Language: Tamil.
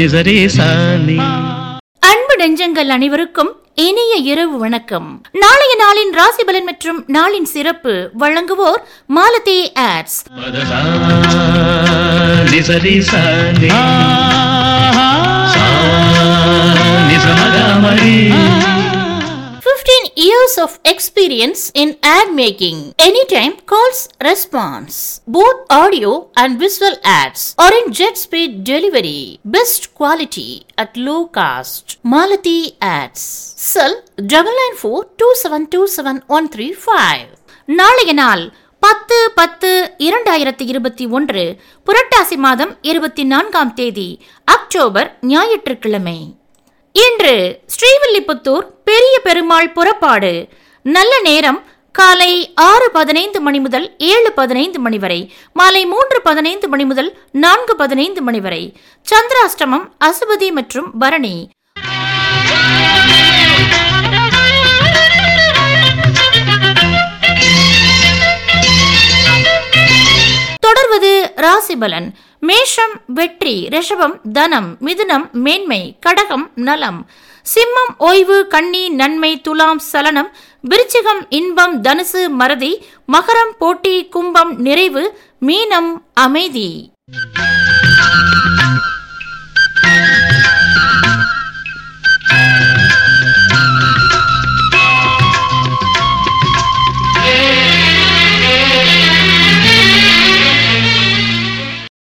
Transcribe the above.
நிசரி அன்பு நெஞ்சங்கள் அனைவருக்கும் இனிய இரவு வணக்கம். நாளைய நாளின் ராசிபலன் மற்றும் நாளின் சிறப்பு வழங்குவோர் மாலதி ஆட்ஸ் years of experience in ad making. Anytime calls response. Both audio and visual ads are in jet speed delivery. Best quality at low cost. Malati ads. Cell double nine four two seven two seven one three five. நாளைய நாள் பத்து பத்து இரண்டாயிரத்தி இருபத்தி ஒன்று புரட்டாசி மாதம் இருபத்தி நான்காம் தேதி அக்டோபர் ஞாயிற்றுக்கிழமை இன்று ஸ்ரீ ஸ்ரீவில்லிபுத்தூர் பெரிய பெருமாள் புறப்பாடு. நல்ல நேரம் காலை ஆறு பதினைந்து மணி முதல் ஏழு பதினைந்து மணி வரை. மாலை மூன்று பதினைந்து மணி முதல் நான்கு பதினைந்து மணி வரை. சந்திராஷ்டமம் அசுபதி மற்றும் பரணி. ராசிபலன் மேஷம் வெற்றி ரிஷபம் தனம் மிதுனம் மேன்மை கடகம் நலம். சிம்மம் ஓய்வு கன்னி நன்மை துலாம் சலனம். விருச்சிகம் இன்பம் தனுசு மறதி. மகரம் போட்டி கும்பம் நிறைவு மீனம் அமைதி.